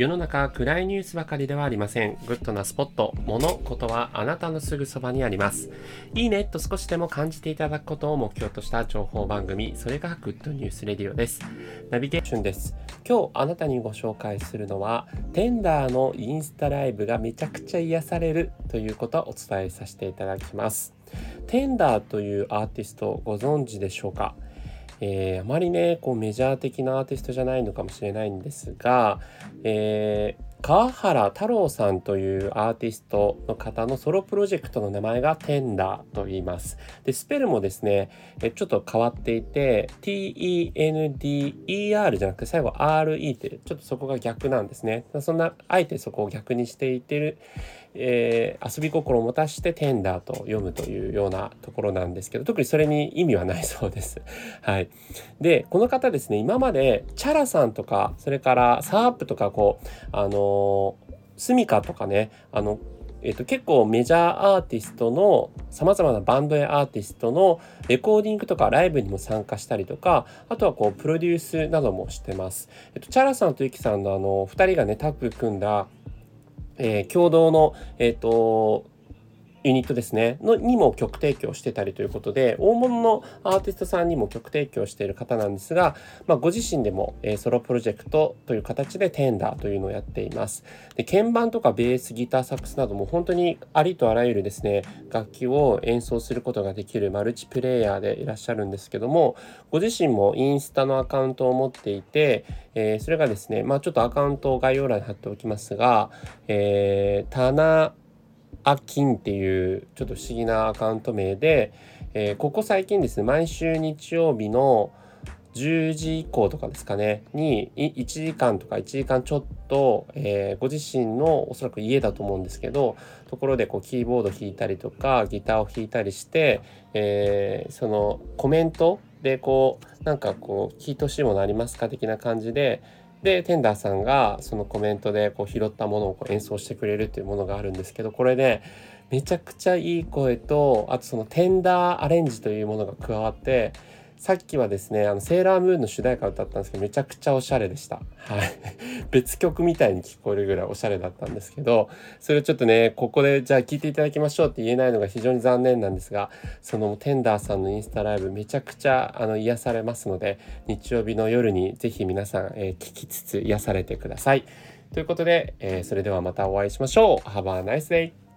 世の中暗いニュースばかりではありません。グッドなスポット、物、ことはあなたのすぐそばにあります。いいねと少しでも感じていただくことを目標とした情報番組、それが Good News Radio です。ナビゲーションです。今日あなたにご紹介するのは、 TENDREのインスタライブがめちゃくちゃ癒されるということをお伝えさせていただきます。 TENDREというアーティストご存知でしょうか？えー、あまりねこうメジャー的なアーティストじゃないのかもしれないんですが、えー川原太郎さんというアーティストの方のソロプロジェクトの名前がテンダーと言います。で、スペルもですね、えちょっと変わっていて、t-e-n-d-e-r じゃなくて最後 r-e ってちょっとそこが逆なんですね。そんな、あえてそこを逆にしていてるえー、遊び心を持たしてテンダーと読むというようなところなんですけど特にそれに意味はないそうです。はい、でこの方ですね今までチャラさんとかそれからサープとかこうあのスミカとかねあのえっと、結構メジャーアーティストのさまざまなバンドやアーティストのレコーディングとかライブにも参加したりとかあとはこうプロデュースなどもしてます。えっと、チャラさんとユキさんのあの2人がねタッグ組んだえー、共同の、えっ、ー、と、ユニットですね。のにも曲提供してたりということで大物のアーティストさんにも曲提供している方なんですが、まあ、ご自身でも、えー、ソロプロジェクトという形でテンダーというのをやっています。で鍵盤とかベースギターサックスなども本当にありとあらゆるですね楽器を演奏することができるマルチプレイヤーでいらっしゃるんですけどもご自身もインスタのアカウントを持っていて、えー、それがですねまあちょっとアカウントを概要欄に貼っておきますが、えー、棚アキンっていうちょっと不思議なアカウント名で、えー、ここ最近ですね毎週日曜日の10時以降とかですかねに1時間とか1時間ちょっと、えー、ご自身のおそらく家だと思うんですけどところでこうキーボード弾いたりとかギターを弾いたりして、えー、そのコメントでこうなんかこう聞いてほしいものありますか的な感じででテンダーさんがそのコメントでこう拾ったものをこう演奏してくれるっていうものがあるんですけどこれでめちゃくちゃいい声とあとそのテンダーアレンジというものが加わってさっきはですね、あの、セーラームーンの主題歌を歌ったんですけど、めちゃくちゃおしゃれでした。はい。別曲みたいに聞こえるぐらいおしゃれだったんですけど、それをちょっとね、ここでじゃあ聴いていただきましょうって言えないのが非常に残念なんですが、そのテンダーさんのインスタライブめちゃくちゃあの癒されますので、日曜日の夜にぜひ皆さん、えー、聞きつつ癒されてください。ということで、えー、それではまたお会いしましょう。Have a nice day!